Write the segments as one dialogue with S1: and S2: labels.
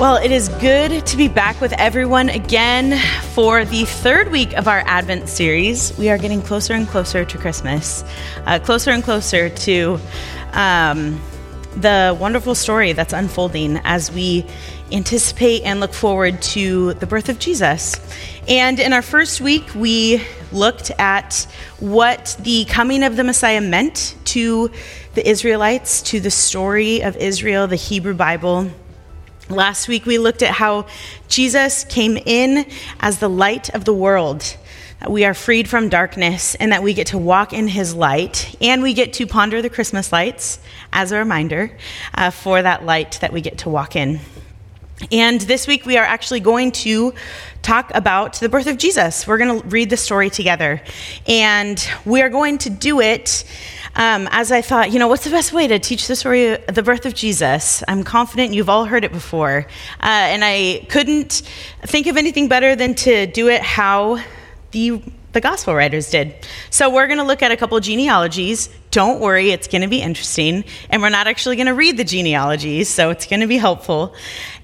S1: Well, it is good to be back with everyone again for the third week of our Advent series. We are getting closer and closer to Christmas, uh, closer and closer to um, the wonderful story that's unfolding as we anticipate and look forward to the birth of Jesus. And in our first week, we looked at what the coming of the Messiah meant to the Israelites, to the story of Israel, the Hebrew Bible Last week, we looked at how Jesus came in as the light of the world, that we are freed from darkness, and that we get to walk in his light, and we get to ponder the Christmas lights as a reminder uh, for that light that we get to walk in. And this week, we are actually going to talk about the birth of Jesus. We're going to read the story together, and we are going to do it um, as I thought, you know, what's the best way to teach the story of the birth of Jesus? I'm confident you've all heard it before. Uh, and I couldn't think of anything better than to do it how the the gospel writers did. So we're going to look at a couple genealogies. Don't worry, it's going to be interesting. And we're not actually going to read the genealogies, so it's going to be helpful.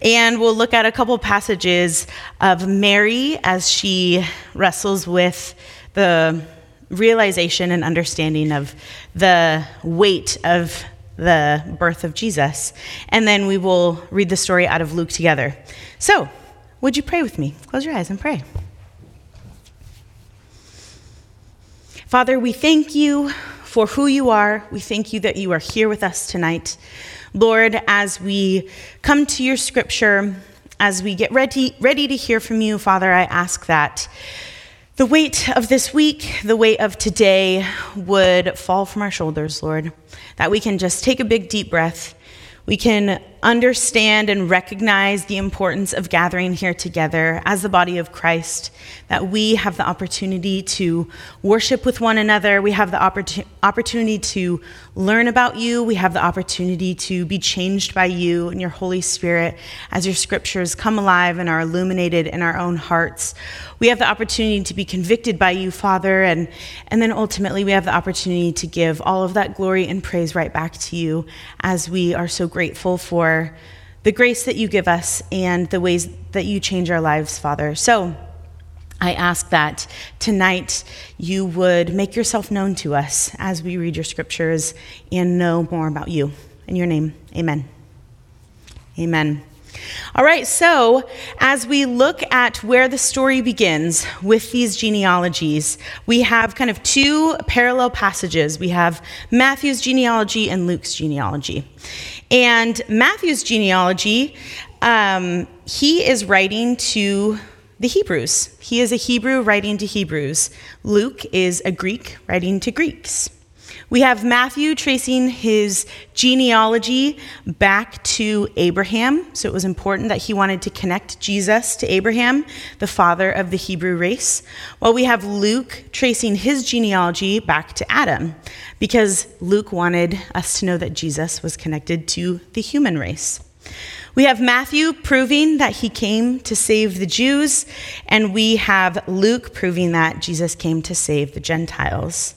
S1: And we'll look at a couple passages of Mary as she wrestles with the realization and understanding of the weight of the birth of Jesus. And then we will read the story out of Luke together. So, would you pray with me? Close your eyes and pray. Father, we thank you for who you are. We thank you that you are here with us tonight. Lord, as we come to your scripture, as we get ready, ready to hear from you, Father, I ask that the weight of this week, the weight of today would fall from our shoulders, Lord. That we can just take a big deep breath. We can understand and recognize the importance of gathering here together as the body of Christ, that we have the opportunity to worship with one another. We have the oppor- opportunity to learn about you. We have the opportunity to be changed by you and your Holy Spirit as your scriptures come alive and are illuminated in our own hearts. We have the opportunity to be convicted by you, Father, and, and then ultimately we have the opportunity to give all of that glory and praise right back to you as we are so grateful for the grace that you give us and the ways that you change our lives, Father. So I ask that tonight you would make yourself known to us as we read your scriptures and know more about you. In your name, amen. Amen. All right, so as we look at where the story begins with these genealogies, we have kind of two parallel passages. We have Matthew's genealogy and Luke's genealogy. And Matthew's genealogy, um, he is writing to the Hebrews. He is a Hebrew writing to Hebrews. Luke is a Greek writing to Greeks. We have Matthew tracing his genealogy back to Abraham. So it was important that he wanted to connect Jesus to Abraham, the father of the Hebrew race. While we have Luke tracing his genealogy back to Adam, because Luke wanted us to know that Jesus was connected to the human race. We have Matthew proving that he came to save the Jews, and we have Luke proving that Jesus came to save the Gentiles.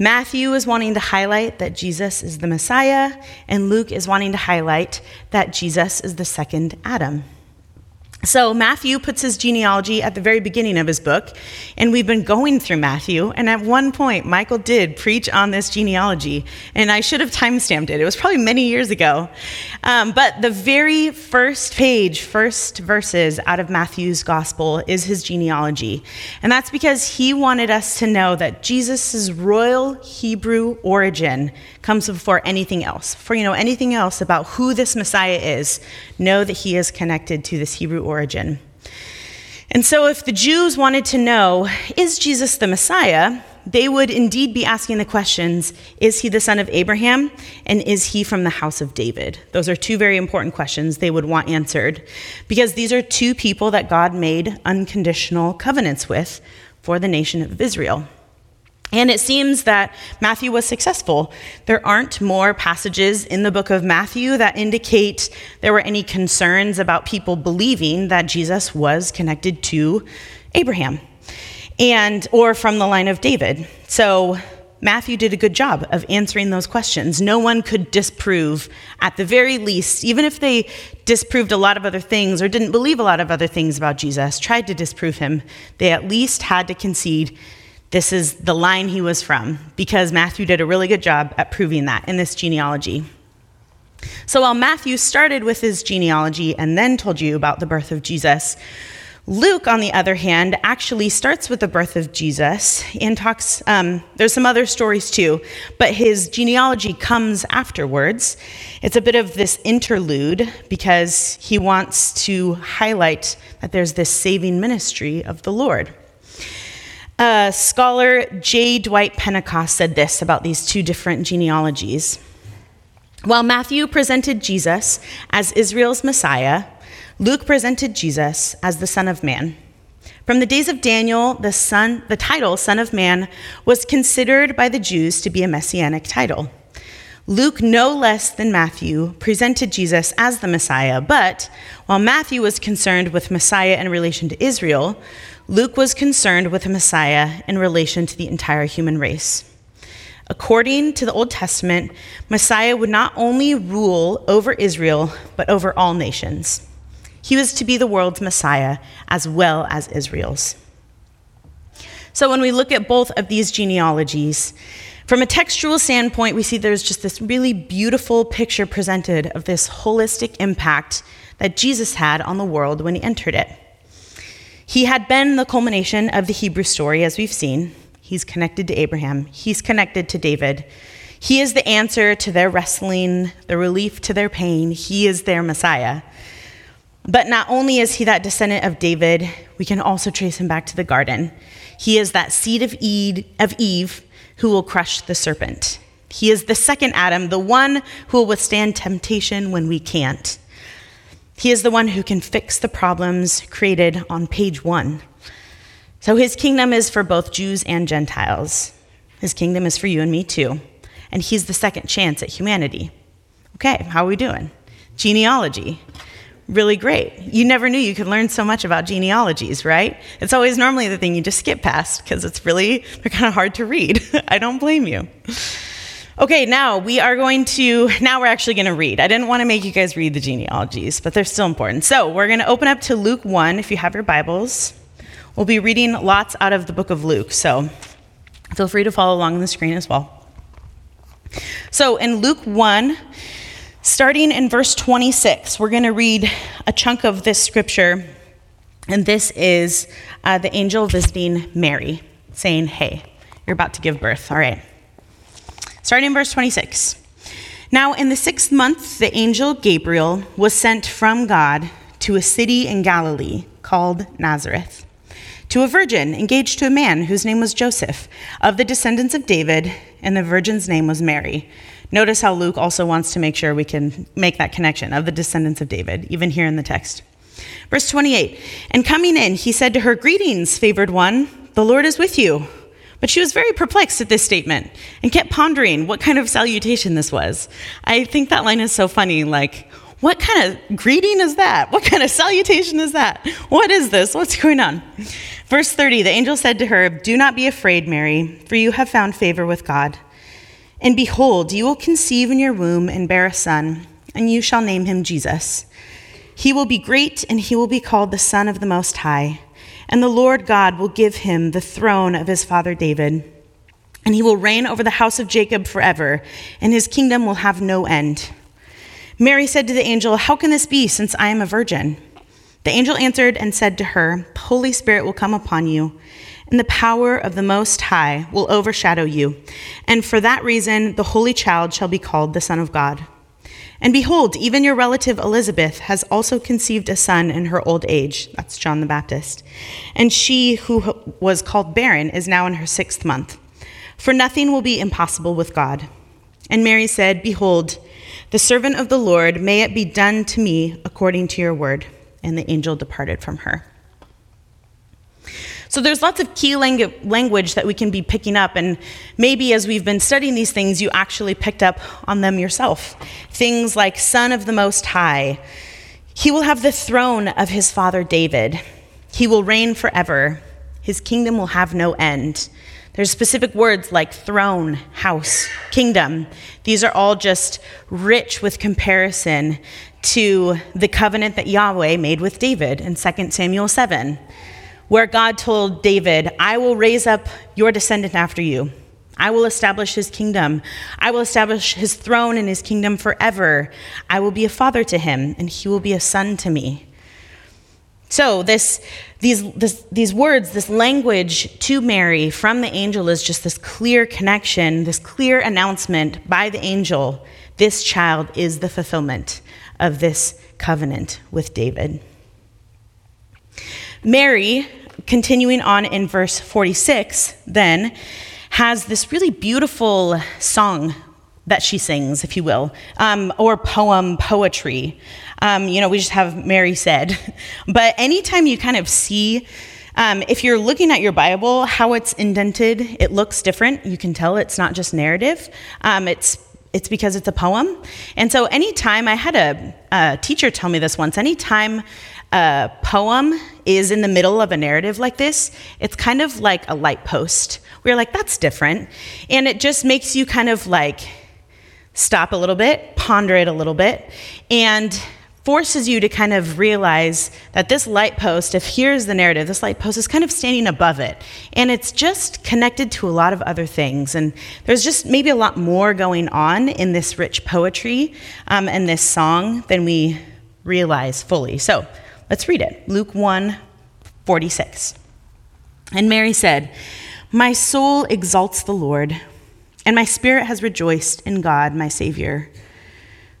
S1: Matthew is wanting to highlight that Jesus is the Messiah, and Luke is wanting to highlight that Jesus is the second Adam. So, Matthew puts his genealogy at the very beginning of his book, and we've been going through Matthew. And at one point, Michael did preach on this genealogy, and I should have timestamped it. It was probably many years ago. Um, but the very first page, first verses out of Matthew's gospel is his genealogy. And that's because he wanted us to know that Jesus' royal Hebrew origin comes before anything else. For you know anything else about who this Messiah is, know that he is connected to this Hebrew origin. And so, if the Jews wanted to know, is Jesus the Messiah, they would indeed be asking the questions Is he the son of Abraham? And is he from the house of David? Those are two very important questions they would want answered because these are two people that God made unconditional covenants with for the nation of Israel. And it seems that Matthew was successful. There aren't more passages in the book of Matthew that indicate there were any concerns about people believing that Jesus was connected to Abraham and or from the line of David. So Matthew did a good job of answering those questions. No one could disprove, at the very least, even if they disproved a lot of other things or didn't believe a lot of other things about Jesus, tried to disprove him, they at least had to concede this is the line he was from, because Matthew did a really good job at proving that in this genealogy. So while Matthew started with his genealogy and then told you about the birth of Jesus, Luke, on the other hand, actually starts with the birth of Jesus and talks, um, there's some other stories too, but his genealogy comes afterwards. It's a bit of this interlude because he wants to highlight that there's this saving ministry of the Lord. Uh, scholar J. Dwight Pentecost said this about these two different genealogies. While Matthew presented Jesus as Israel's Messiah, Luke presented Jesus as the Son of Man. From the days of Daniel, the son, the title Son of Man was considered by the Jews to be a messianic title. Luke, no less than Matthew, presented Jesus as the Messiah, but while Matthew was concerned with Messiah in relation to Israel, Luke was concerned with Messiah in relation to the entire human race. According to the Old Testament, Messiah would not only rule over Israel, but over all nations. He was to be the world's Messiah as well as Israel's. So when we look at both of these genealogies, from a textual standpoint, we see there's just this really beautiful picture presented of this holistic impact that Jesus had on the world when he entered it. He had been the culmination of the Hebrew story, as we've seen. He's connected to Abraham, he's connected to David. He is the answer to their wrestling, the relief to their pain. He is their Messiah. But not only is he that descendant of David, we can also trace him back to the garden. He is that seed of Eve, of Eve who will crush the serpent. He is the second Adam, the one who will withstand temptation when we can't. He is the one who can fix the problems created on page one. So his kingdom is for both Jews and Gentiles. His kingdom is for you and me too. And he's the second chance at humanity. Okay, how are we doing? Genealogy really great. You never knew you could learn so much about genealogies, right? It's always normally the thing you just skip past because it's really, they're kind of hard to read. I don't blame you. Okay, now we are going to, now we're actually going to read. I didn't want to make you guys read the genealogies, but they're still important. So we're going to open up to Luke 1 if you have your Bibles. We'll be reading lots out of the book of Luke, so feel free to follow along on the screen as well. So in Luke 1, Starting in verse 26, we're going to read a chunk of this scripture, and this is uh, the angel visiting Mary, saying, Hey, you're about to give birth. All right. Starting in verse 26. Now, in the sixth month, the angel Gabriel was sent from God to a city in Galilee called Nazareth, to a virgin engaged to a man whose name was Joseph, of the descendants of David, and the virgin's name was Mary. Notice how Luke also wants to make sure we can make that connection of the descendants of David, even here in the text. Verse 28 And coming in, he said to her, Greetings, favored one, the Lord is with you. But she was very perplexed at this statement and kept pondering what kind of salutation this was. I think that line is so funny. Like, what kind of greeting is that? What kind of salutation is that? What is this? What's going on? Verse 30 The angel said to her, Do not be afraid, Mary, for you have found favor with God. And behold, you will conceive in your womb and bear a son, and you shall name him Jesus. He will be great, and he will be called the Son of the Most High. And the Lord God will give him the throne of his father David. And he will reign over the house of Jacob forever, and his kingdom will have no end. Mary said to the angel, How can this be, since I am a virgin? The angel answered and said to her, Holy Spirit will come upon you and the power of the Most High will overshadow you. And for that reason, the Holy Child shall be called the Son of God. And behold, even your relative Elizabeth has also conceived a son in her old age. That's John the Baptist. And she who was called barren is now in her sixth month. For nothing will be impossible with God. And Mary said, Behold, the servant of the Lord, may it be done to me according to your word. And the angel departed from her. So there's lots of key language that we can be picking up, and maybe as we've been studying these things, you actually picked up on them yourself. Things like Son of the Most High. He will have the throne of his father David. He will reign forever. His kingdom will have no end. There's specific words like throne, house, kingdom. These are all just rich with comparison to the covenant that Yahweh made with David in 2 Samuel 7, where God told David, I will raise up your descendant after you. I will establish his kingdom. I will establish his throne and his kingdom forever. I will be a father to him, and he will be a son to me. So, this, these, this, these words, this language to Mary from the angel is just this clear connection, this clear announcement by the angel this child is the fulfillment of this covenant with David. Mary, continuing on in verse 46, then has this really beautiful song that she sings, if you will, um, or poem, poetry. Um, you know, we just have Mary said. But anytime you kind of see, um, if you're looking at your Bible, how it's indented, it looks different. You can tell it's not just narrative. Um, it's it's because it's a poem. And so anytime I had a, a teacher tell me this once, anytime a poem is in the middle of a narrative like this, it's kind of like a light post. We're like, that's different. And it just makes you kind of like stop a little bit, ponder it a little bit, and forces you to kind of realize that this light post, if here's the narrative, this light post is kind of standing above it. And it's just connected to a lot of other things. And there's just maybe a lot more going on in this rich poetry um, and this song than we realize fully. So let's read it Luke 1 46. And Mary said, My soul exalts the Lord and my spirit has rejoiced in God, my Savior.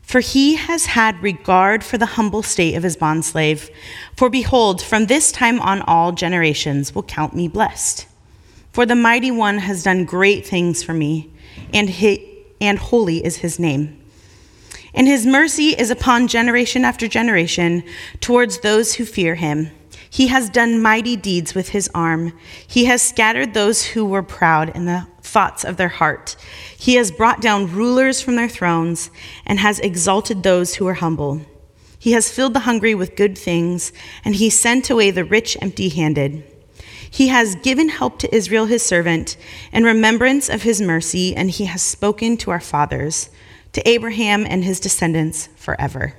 S1: For he has had regard for the humble state of his bondslave. For behold, from this time on, all generations will count me blessed. For the mighty one has done great things for me, and, he, and holy is his name. And his mercy is upon generation after generation towards those who fear him. He has done mighty deeds with his arm. He has scattered those who were proud in the thoughts of their heart. He has brought down rulers from their thrones and has exalted those who are humble. He has filled the hungry with good things, and he sent away the rich empty handed. He has given help to Israel his servant in remembrance of his mercy, and he has spoken to our fathers, to Abraham and his descendants forever.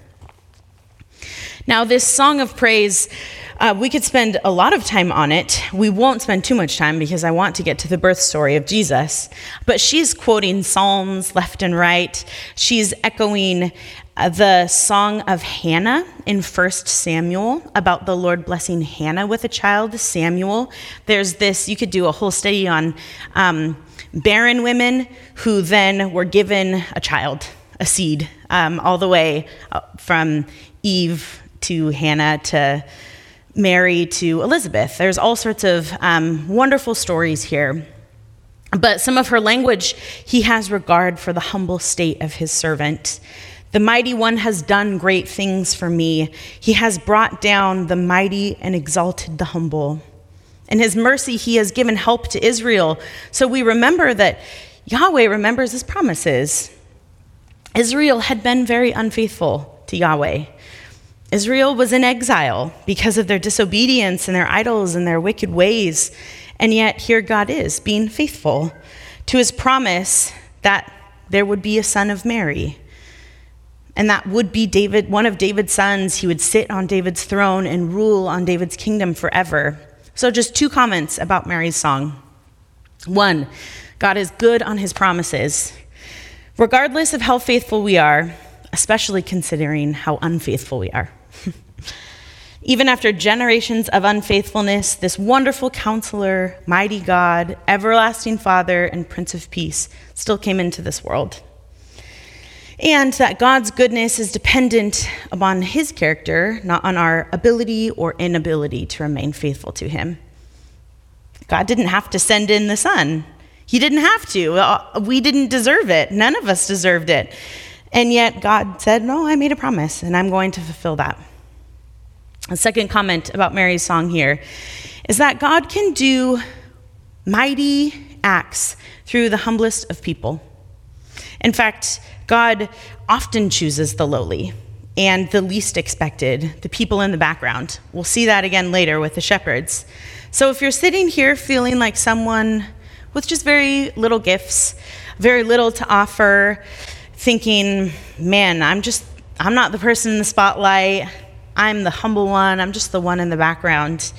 S1: Now, this song of praise uh, we could spend a lot of time on it. We won't spend too much time because I want to get to the birth story of Jesus. But she's quoting Psalms left and right. She's echoing uh, the song of Hannah in 1 Samuel about the Lord blessing Hannah with a child, Samuel. There's this, you could do a whole study on um, barren women who then were given a child, a seed, um, all the way uh, from Eve to Hannah to Mary to Elizabeth. There's all sorts of um, wonderful stories here. But some of her language, he has regard for the humble state of his servant. The mighty one has done great things for me. He has brought down the mighty and exalted the humble. In his mercy, he has given help to Israel. So we remember that Yahweh remembers his promises. Israel had been very unfaithful to Yahweh. Israel was in exile because of their disobedience and their idols and their wicked ways. And yet, here God is, being faithful to his promise that there would be a son of Mary. And that would be David, one of David's sons. He would sit on David's throne and rule on David's kingdom forever. So, just two comments about Mary's song. One, God is good on his promises. Regardless of how faithful we are, especially considering how unfaithful we are. Even after generations of unfaithfulness, this wonderful counselor, mighty God, everlasting Father, and Prince of Peace still came into this world. And that God's goodness is dependent upon his character, not on our ability or inability to remain faithful to him. God didn't have to send in the Son. He didn't have to. Uh, we didn't deserve it. None of us deserved it. And yet God said, No, I made a promise, and I'm going to fulfill that. A second comment about Mary's song here is that God can do mighty acts through the humblest of people. In fact, God often chooses the lowly and the least expected, the people in the background. We'll see that again later with the shepherds. So if you're sitting here feeling like someone with just very little gifts, very little to offer, thinking, man, I'm just, I'm not the person in the spotlight. I'm the humble one. I'm just the one in the background.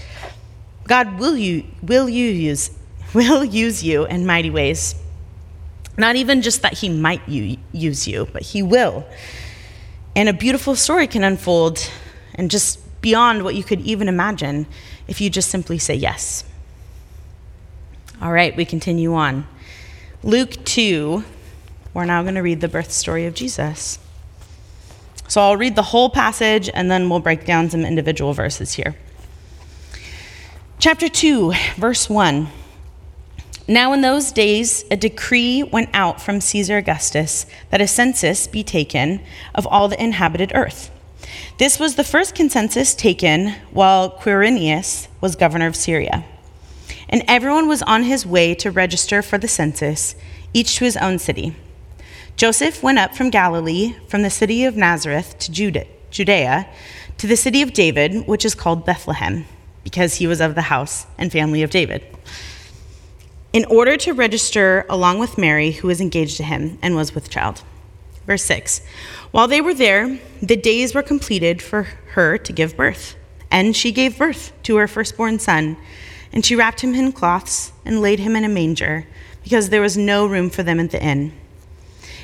S1: God will you will you use will use you in mighty ways. Not even just that he might use you, but he will. And a beautiful story can unfold and just beyond what you could even imagine if you just simply say yes. All right, we continue on. Luke 2, we're now going to read the birth story of Jesus. So I'll read the whole passage and then we'll break down some individual verses here. Chapter 2, verse 1. Now, in those days, a decree went out from Caesar Augustus that a census be taken of all the inhabited earth. This was the first census taken while Quirinius was governor of Syria. And everyone was on his way to register for the census, each to his own city. Joseph went up from Galilee, from the city of Nazareth to Judea, to the city of David, which is called Bethlehem, because he was of the house and family of David in order to register along with Mary, who was engaged to him and was with child. Verse 6 While they were there, the days were completed for her to give birth. And she gave birth to her firstborn son. And she wrapped him in cloths and laid him in a manger, because there was no room for them at the inn.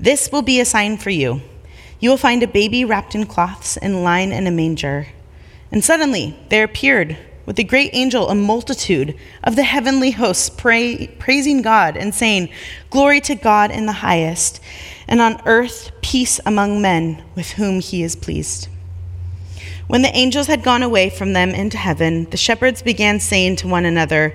S1: This will be a sign for you. You will find a baby wrapped in cloths and lying in a manger. And suddenly there appeared with a great angel a multitude of the heavenly hosts pray, praising God and saying, Glory to God in the highest, and on earth peace among men with whom he is pleased. When the angels had gone away from them into heaven, the shepherds began saying to one another,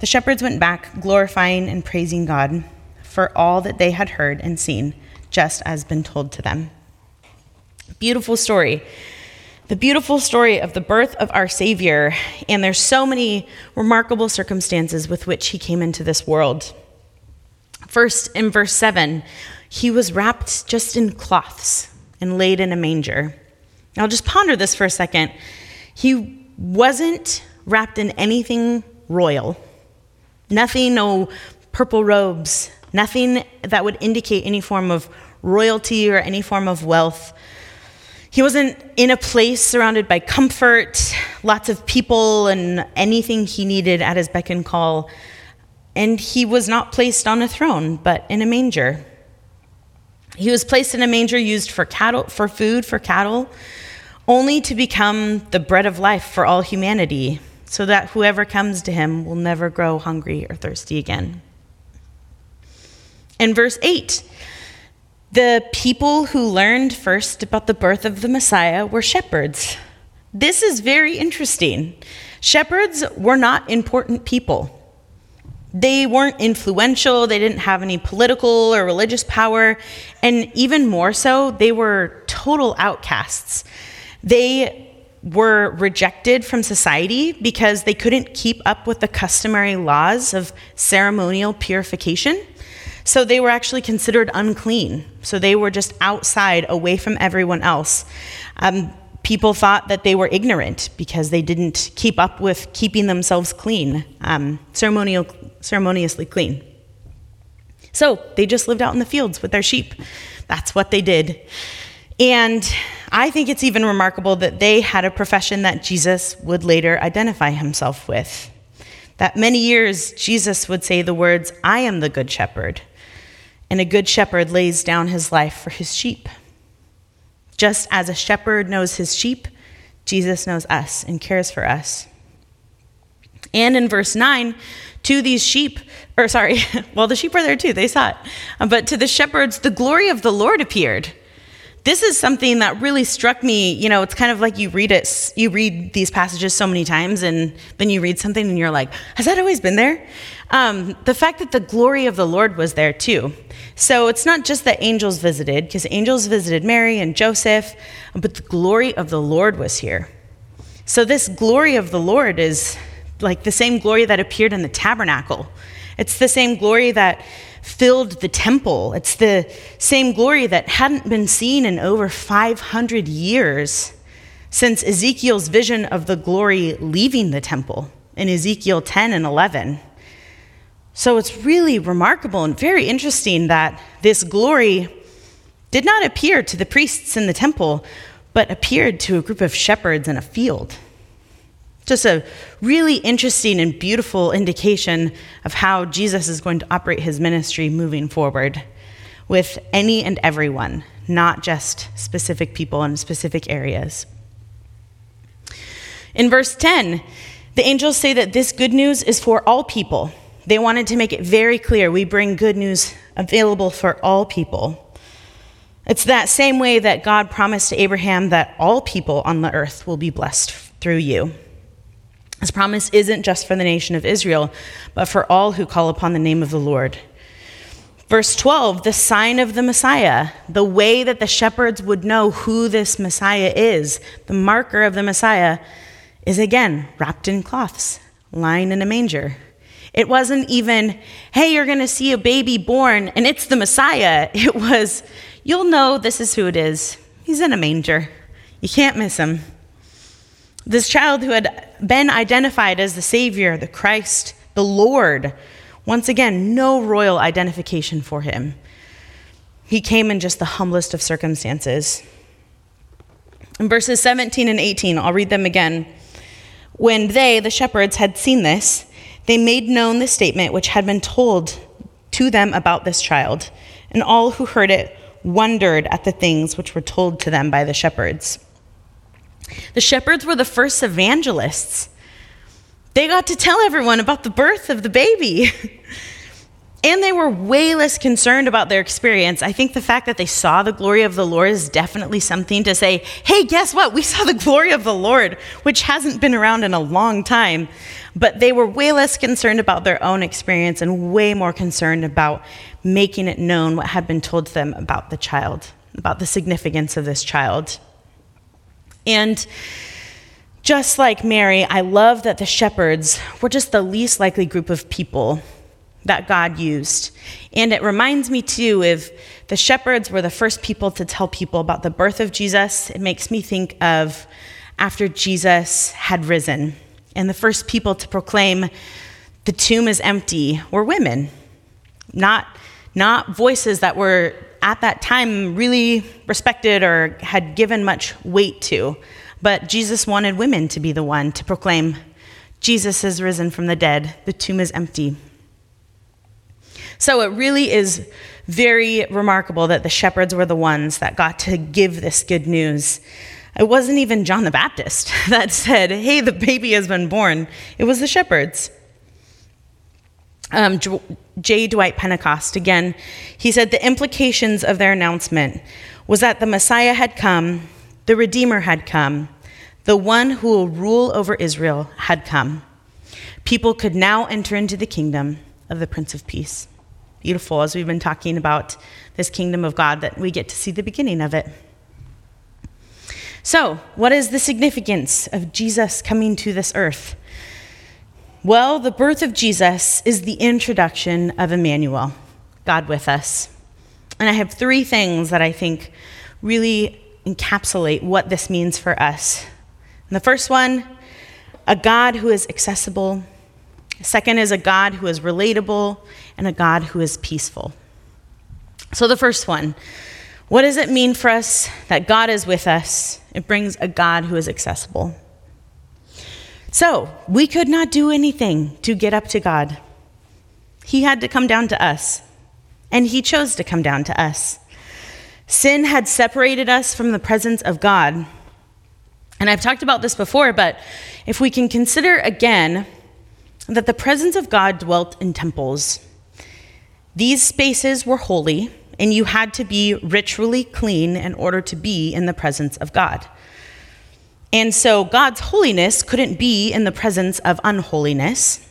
S1: The shepherds went back, glorifying and praising God for all that they had heard and seen, just as been told to them. Beautiful story the beautiful story of the birth of our Savior, and there's so many remarkable circumstances with which he came into this world. First, in verse 7, he was wrapped just in cloths and laid in a manger. Now, just ponder this for a second. He wasn't wrapped in anything royal, nothing, no purple robes, nothing that would indicate any form of royalty or any form of wealth. He wasn't in a place surrounded by comfort, lots of people, and anything he needed at his beck and call. And he was not placed on a throne, but in a manger. He was placed in a manger used for cattle, for food for cattle, only to become the bread of life for all humanity, so that whoever comes to him will never grow hungry or thirsty again. In verse 8, the people who learned first about the birth of the Messiah were shepherds. This is very interesting. Shepherds were not important people. They weren't influential, they didn't have any political or religious power, and even more so, they were total outcasts. They were rejected from society because they couldn't keep up with the customary laws of ceremonial purification. So they were actually considered unclean. So they were just outside, away from everyone else. Um, people thought that they were ignorant because they didn't keep up with keeping themselves clean, um, ceremonial, ceremoniously clean. So they just lived out in the fields with their sheep. That's what they did. And I think it's even remarkable that they had a profession that Jesus would later identify himself with. That many years Jesus would say the words, I am the good shepherd and a good shepherd lays down his life for his sheep. Just as a shepherd knows his sheep, Jesus knows us and cares for us. And in verse 9, to these sheep, or sorry, well, the sheep were there too, they saw it. But to the shepherds, the glory of the Lord appeared this is something that really struck me. You know, it's kind of like you read it, you read these passages so many times, and then you read something and you're like, has that always been there? Um, the fact that the glory of the Lord was there too. So it's not just that angels visited, because angels visited Mary and Joseph, but the glory of the Lord was here. So this glory of the Lord is like the same glory that appeared in the tabernacle. It's the same glory that filled the temple. It's the same glory that hadn't been seen in over 500 years since Ezekiel's vision of the glory leaving the temple in Ezekiel 10 and 11. So it's really remarkable and very interesting that this glory did not appear to the priests in the temple, but appeared to a group of shepherds in a field. Just a really interesting and beautiful indication of how Jesus is going to operate his ministry moving forward with any and everyone, not just specific people in specific areas. In verse 10, the angels say that this good news is for all people. They wanted to make it very clear we bring good news available for all people. It's that same way that God promised to Abraham that all people on the earth will be blessed through you. This promise isn't just for the nation of Israel, but for all who call upon the name of the Lord. Verse 12, the sign of the Messiah, the way that the shepherds would know who this Messiah is, the marker of the Messiah, is again wrapped in cloths, lying in a manger. It wasn't even, hey, you're going to see a baby born and it's the Messiah. It was, you'll know this is who it is. He's in a manger. You can't miss him. This child who had been identified as the Savior, the Christ, the Lord, once again, no royal identification for him. He came in just the humblest of circumstances. In verses 17 and 18, I'll read them again. When they, the shepherds, had seen this, they made known the statement which had been told to them about this child, and all who heard it wondered at the things which were told to them by the shepherds. The shepherds were the first evangelists. They got to tell everyone about the birth of the baby. and they were way less concerned about their experience. I think the fact that they saw the glory of the Lord is definitely something to say, hey, guess what? We saw the glory of the Lord, which hasn't been around in a long time. But they were way less concerned about their own experience and way more concerned about making it known what had been told to them about the child, about the significance of this child. And just like Mary, I love that the shepherds were just the least likely group of people that God used. And it reminds me too, if the shepherds were the first people to tell people about the birth of Jesus, it makes me think of after Jesus had risen. And the first people to proclaim the tomb is empty were women, not, not voices that were at that time really respected or had given much weight to. But Jesus wanted women to be the one to proclaim, Jesus has risen from the dead, the tomb is empty. So it really is very remarkable that the shepherds were the ones that got to give this good news. It wasn't even John the Baptist that said, hey, the baby has been born. It was the shepherds. Um, J. Dwight Pentecost, again, he said the implications of their announcement was that the Messiah had come, the Redeemer had come, the one who will rule over Israel had come. People could now enter into the kingdom of the Prince of Peace. Beautiful, as we've been talking about this kingdom of God, that we get to see the beginning of it. So, what is the significance of Jesus coming to this earth? Well, the birth of Jesus is the introduction of Emmanuel, God with us. And I have three things that I think really encapsulate what this means for us. And the first one, a God who is accessible. Second is a God who is relatable, and a God who is peaceful. So, the first one, what does it mean for us that God is with us? It brings a God who is accessible. So, we could not do anything to get up to God. He had to come down to us, and he chose to come down to us. Sin had separated us from the presence of God. And I've talked about this before, but if we can consider again that the presence of God dwelt in temples, these spaces were holy, and you had to be ritually clean in order to be in the presence of God. And so God's holiness couldn't be in the presence of unholiness.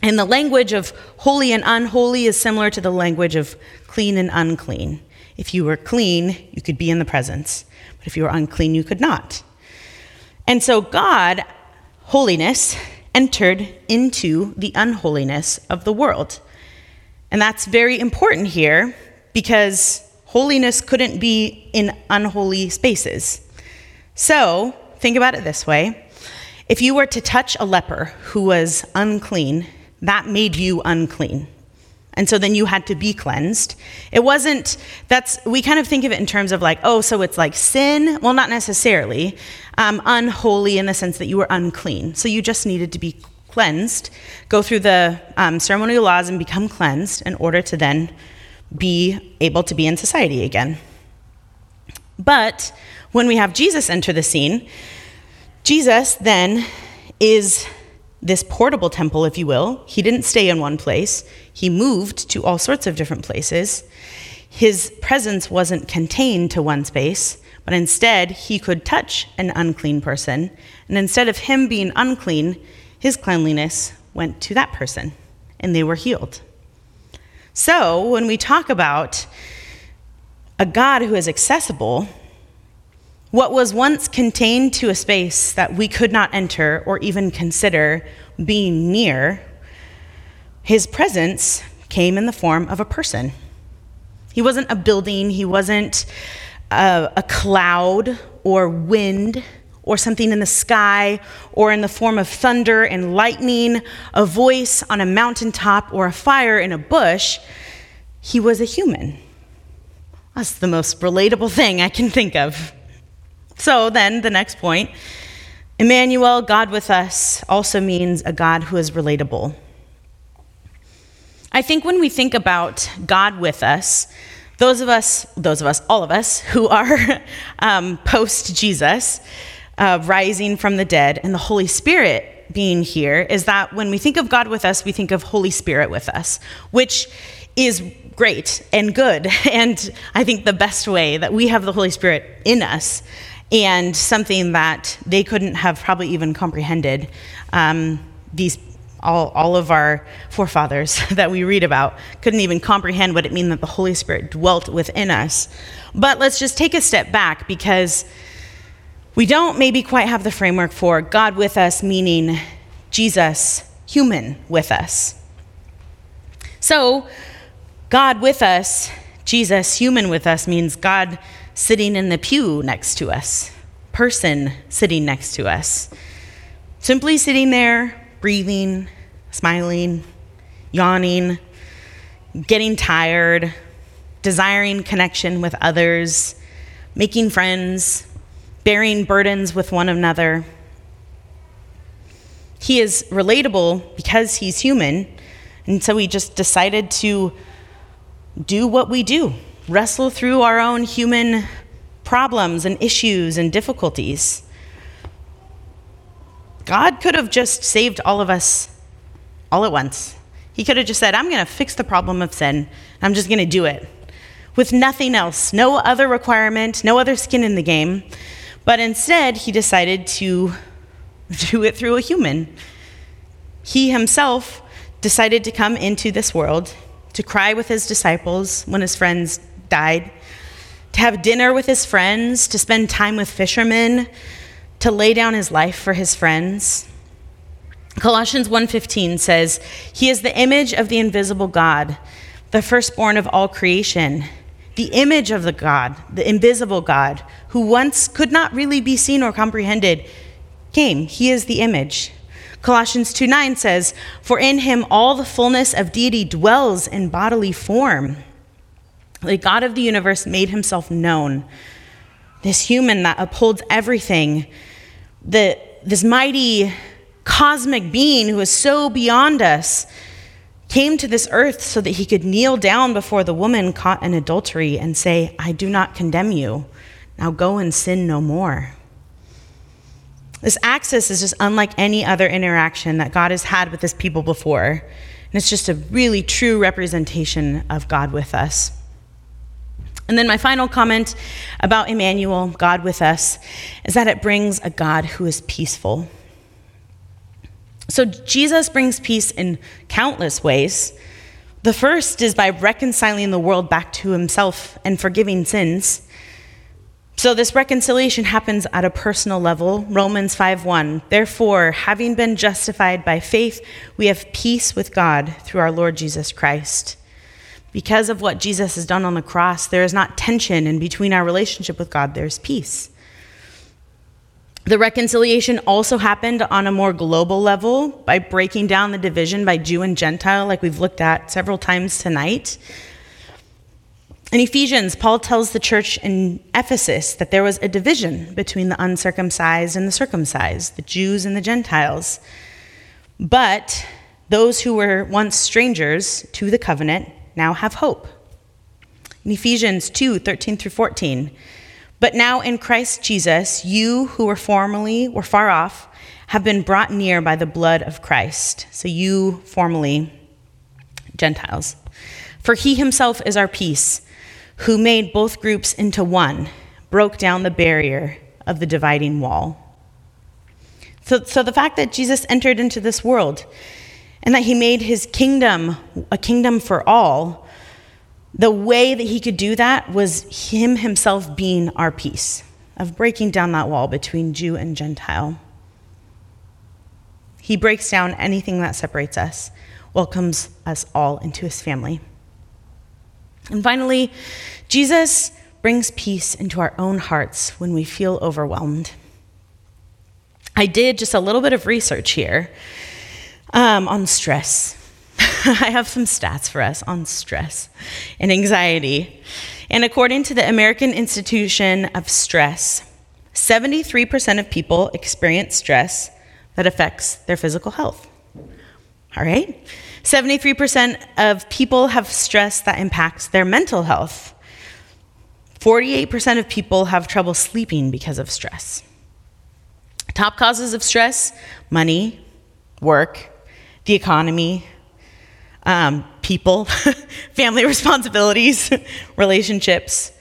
S1: And the language of holy and unholy is similar to the language of clean and unclean. If you were clean, you could be in the presence, but if you were unclean, you could not. And so God, holiness, entered into the unholiness of the world. And that's very important here because holiness couldn't be in unholy spaces. So, think about it this way if you were to touch a leper who was unclean, that made you unclean. And so then you had to be cleansed. It wasn't, that's, we kind of think of it in terms of like, oh, so it's like sin? Well, not necessarily. Um, unholy in the sense that you were unclean. So you just needed to be cleansed, go through the um, ceremonial laws and become cleansed in order to then be able to be in society again. But when we have Jesus enter the scene, Jesus then is this portable temple, if you will. He didn't stay in one place, he moved to all sorts of different places. His presence wasn't contained to one space, but instead he could touch an unclean person. And instead of him being unclean, his cleanliness went to that person, and they were healed. So when we talk about a God who is accessible, what was once contained to a space that we could not enter or even consider being near, his presence came in the form of a person. He wasn't a building, he wasn't a, a, cloud or wind or something in the sky or in the form of thunder and lightning, a voice on a mountaintop or a fire in a bush. He was a human. That's the most relatable thing I can think of. So then, the next point Emmanuel, God with us, also means a God who is relatable. I think when we think about God with us, those of us, those of us, all of us who are um, post Jesus, uh, rising from the dead, and the Holy Spirit being here, is that when we think of God with us, we think of Holy Spirit with us, which is great and good. And I think the best way that we have the Holy Spirit in us and something that they couldn't have probably even comprehended. Um, these all, all of our forefathers that we read about couldn't even comprehend what it meant that the Holy Spirit dwelt within us. But let's just take a step back because we don't maybe quite have the framework for God with us, meaning Jesus, human with us. So, God with us, Jesus, human with us, means God sitting in the pew next to us, person sitting next to us. Simply sitting there, breathing, smiling, yawning, getting tired, desiring connection with others, making friends, bearing burdens with one another. He is relatable because he's human, and so he just decided to do what we do wrestle through our own human problems and issues and difficulties. God could have just saved all of us all at once. He could have just said, I'm going to fix the problem of sin. I'm just going to do it with nothing else, no other requirement, no other skin in the game. But instead, he decided to do it through a human. He himself decided to come into this world to cry with his disciples when his friends died, to have dinner with his friends, to spend time with fishermen, to lay down his life for his friends. Colossians 1:15 says, "He is the image of the invisible God, the firstborn of all creation." The image of the God, the invisible God, who once could not really be seen or comprehended, came. He is the image. Colossians 2 9 says, For in him all the fullness of deity dwells in bodily form. The God of the universe made himself known. This human that upholds everything, the, this mighty cosmic being who is so beyond us, came to this earth so that he could kneel down before the woman caught in adultery and say, I do not condemn you. Now go and sin no more. This access is just unlike any other interaction that God has had with his people before. And it's just a really true representation of God with us. And then my final comment about Emmanuel, God with us, is that it brings a God who is peaceful. So Jesus brings peace in countless ways. The first is by reconciling the world back to himself and forgiving sins. So this reconciliation happens at a personal level. Romans 5:1. Therefore, having been justified by faith, we have peace with God through our Lord Jesus Christ. Because of what Jesus has done on the cross, there is not tension in between our relationship with God, there's peace. The reconciliation also happened on a more global level by breaking down the division by Jew and Gentile, like we've looked at several times tonight. In Ephesians, Paul tells the church in Ephesus that there was a division between the uncircumcised and the circumcised, the Jews and the Gentiles. But those who were once strangers to the covenant now have hope. In Ephesians 2 13 through 14, but now in Christ Jesus, you who were formerly were far off have been brought near by the blood of Christ. So you formerly Gentiles. For he himself is our peace, who made both groups into one, broke down the barrier of the dividing wall. So, so the fact that Jesus entered into this world and that he made his kingdom a kingdom for all the way that he could do that was him himself being our peace, of breaking down that wall between Jew and Gentile. He breaks down anything that separates us, welcomes us all into his family. And finally, Jesus brings peace into our own hearts when we feel overwhelmed. I did just a little bit of research here um, on stress. I have some stats for us on stress and anxiety. And according to the American Institution of Stress, 73% of people experience stress that affects their physical health. All right? 73% of people have stress that impacts their mental health. 48% of people have trouble sleeping because of stress. Top causes of stress money, work, the economy, um, people, family responsibilities, relationships.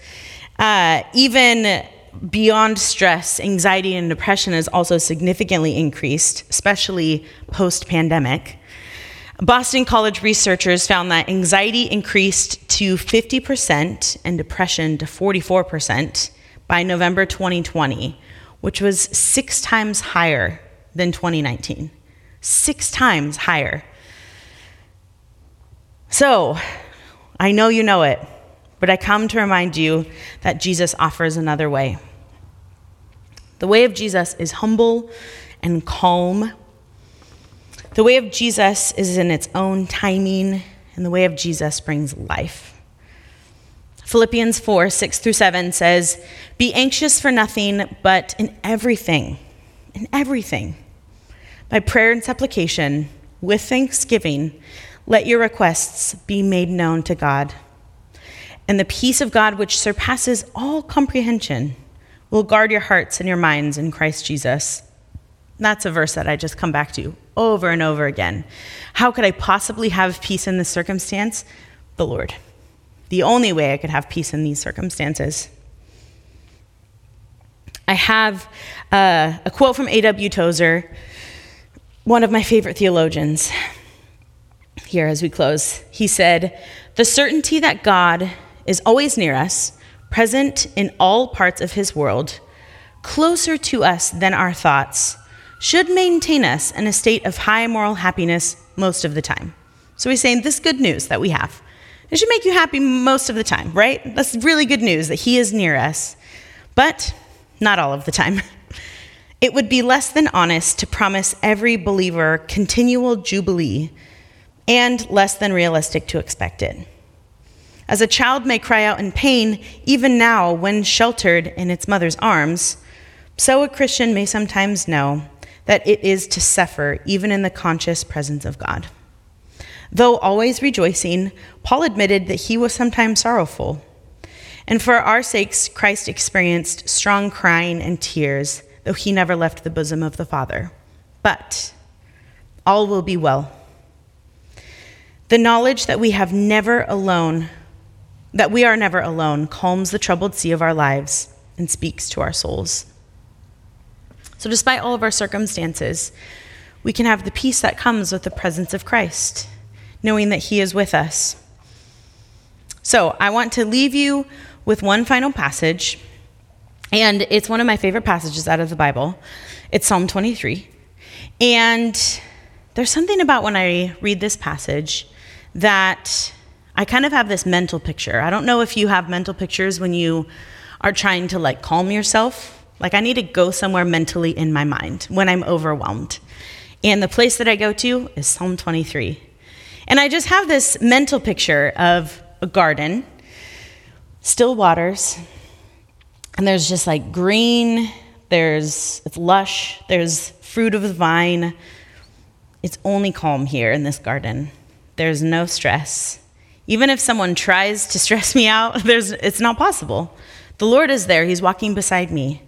S1: Uh, even beyond stress, anxiety and depression has also significantly increased, especially post pandemic. Boston College researchers found that anxiety increased to 50% and depression to 44% by November 2020, which was six times higher than 2019. Six times higher. So, I know you know it, but I come to remind you that Jesus offers another way. The way of Jesus is humble and calm. The way of Jesus is in its own timing, and the way of Jesus brings life. Philippians 4 6 through 7 says, Be anxious for nothing, but in everything, in everything, by prayer and supplication, with thanksgiving, let your requests be made known to God. And the peace of God, which surpasses all comprehension, will guard your hearts and your minds in Christ Jesus. That's a verse that I just come back to over and over again. How could I possibly have peace in this circumstance? The Lord. The only way I could have peace in these circumstances. I have uh, a quote from A.W. Tozer, one of my favorite theologians here as we close. He said, The certainty that God is always near us, present in all parts of his world, closer to us than our thoughts, should maintain us in a state of high moral happiness most of the time. So he's saying this good news that we have. It should make you happy most of the time, right? That's really good news that he is near us, but not all of the time. It would be less than honest to promise every believer continual jubilee and less than realistic to expect it. As a child may cry out in pain, even now when sheltered in its mother's arms, so a Christian may sometimes know that it is to suffer even in the conscious presence of God. Though always rejoicing, Paul admitted that he was sometimes sorrowful. And for our sakes, Christ experienced strong crying and tears, though he never left the bosom of the Father. But all will be well. The knowledge that we have never alone, that we are never alone, calms the troubled sea of our lives and speaks to our souls. So, despite all of our circumstances, we can have the peace that comes with the presence of Christ, knowing that He is with us. So, I want to leave you with one final passage, and it's one of my favorite passages out of the Bible. It's Psalm 23. And there's something about when I read this passage that I kind of have this mental picture. I don't know if you have mental pictures when you are trying to like calm yourself. Like I need to go somewhere mentally in my mind when I'm overwhelmed. And the place that I go to is Psalm 23. And I just have this mental picture of a garden, still waters, and there's just like green, there's it's lush, there's fruit of the vine. It's only calm here in this garden. There's no stress. Even if someone tries to stress me out, there's, it's not possible. The Lord is there, He's walking beside me.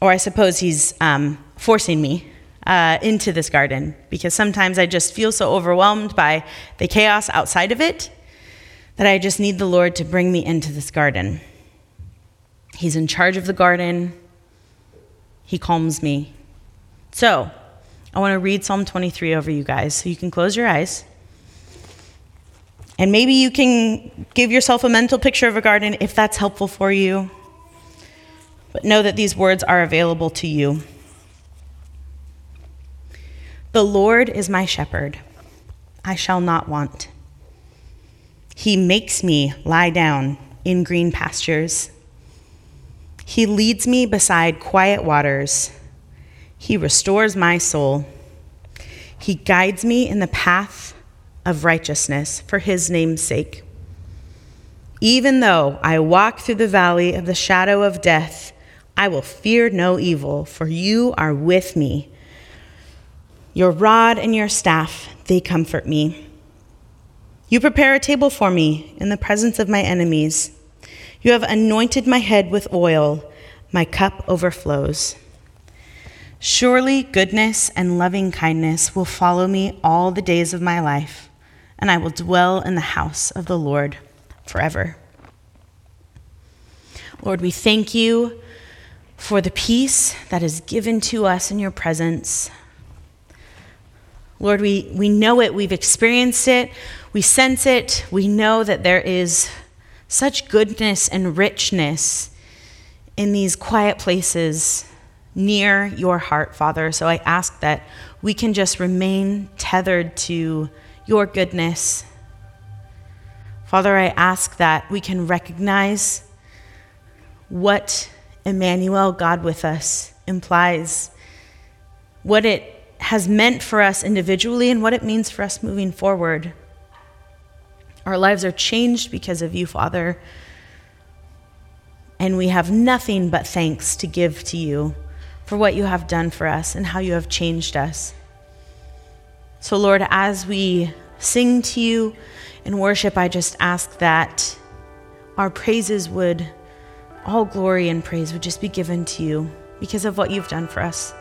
S1: Or I suppose He's um, forcing me uh, into this garden because sometimes I just feel so overwhelmed by the chaos outside of it that I just need the Lord to bring me into this garden. He's in charge of the garden, He calms me. So, I want to read Psalm 23 over you guys so you can close your eyes. And maybe you can give yourself a mental picture of a garden if that's helpful for you. But know that these words are available to you. The Lord is my shepherd, I shall not want. He makes me lie down in green pastures. He leads me beside quiet waters. He restores my soul. He guides me in the path of righteousness for his name's sake. Even though I walk through the valley of the shadow of death, I will fear no evil, for you are with me. Your rod and your staff, they comfort me. You prepare a table for me in the presence of my enemies. You have anointed my head with oil, my cup overflows. Surely goodness and loving kindness will follow me all the days of my life, and I will dwell in the house of the Lord forever. Lord, we thank you for the peace that is given to us in your presence. Lord, we, we know it, we've experienced it, we sense it, we know that there is such goodness and richness in these quiet places near your heart, Father. So I ask that we can just remain tethered to your goodness. Father, I ask that we can recognize what Emmanuel, God with us, implies, what it has meant for us individually, and what it means for us moving forward. Our lives are changed because of you, Father, and we have nothing but thanks to give to you for what you have done for us and how you have changed us. So, Lord, as we sing to you in worship, I just ask that our praises would, all glory and praise would just be given to you because of what you've done for us.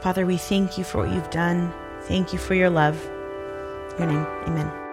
S1: Father, we thank you for what you've done. Thank you for your love. Your name, amen.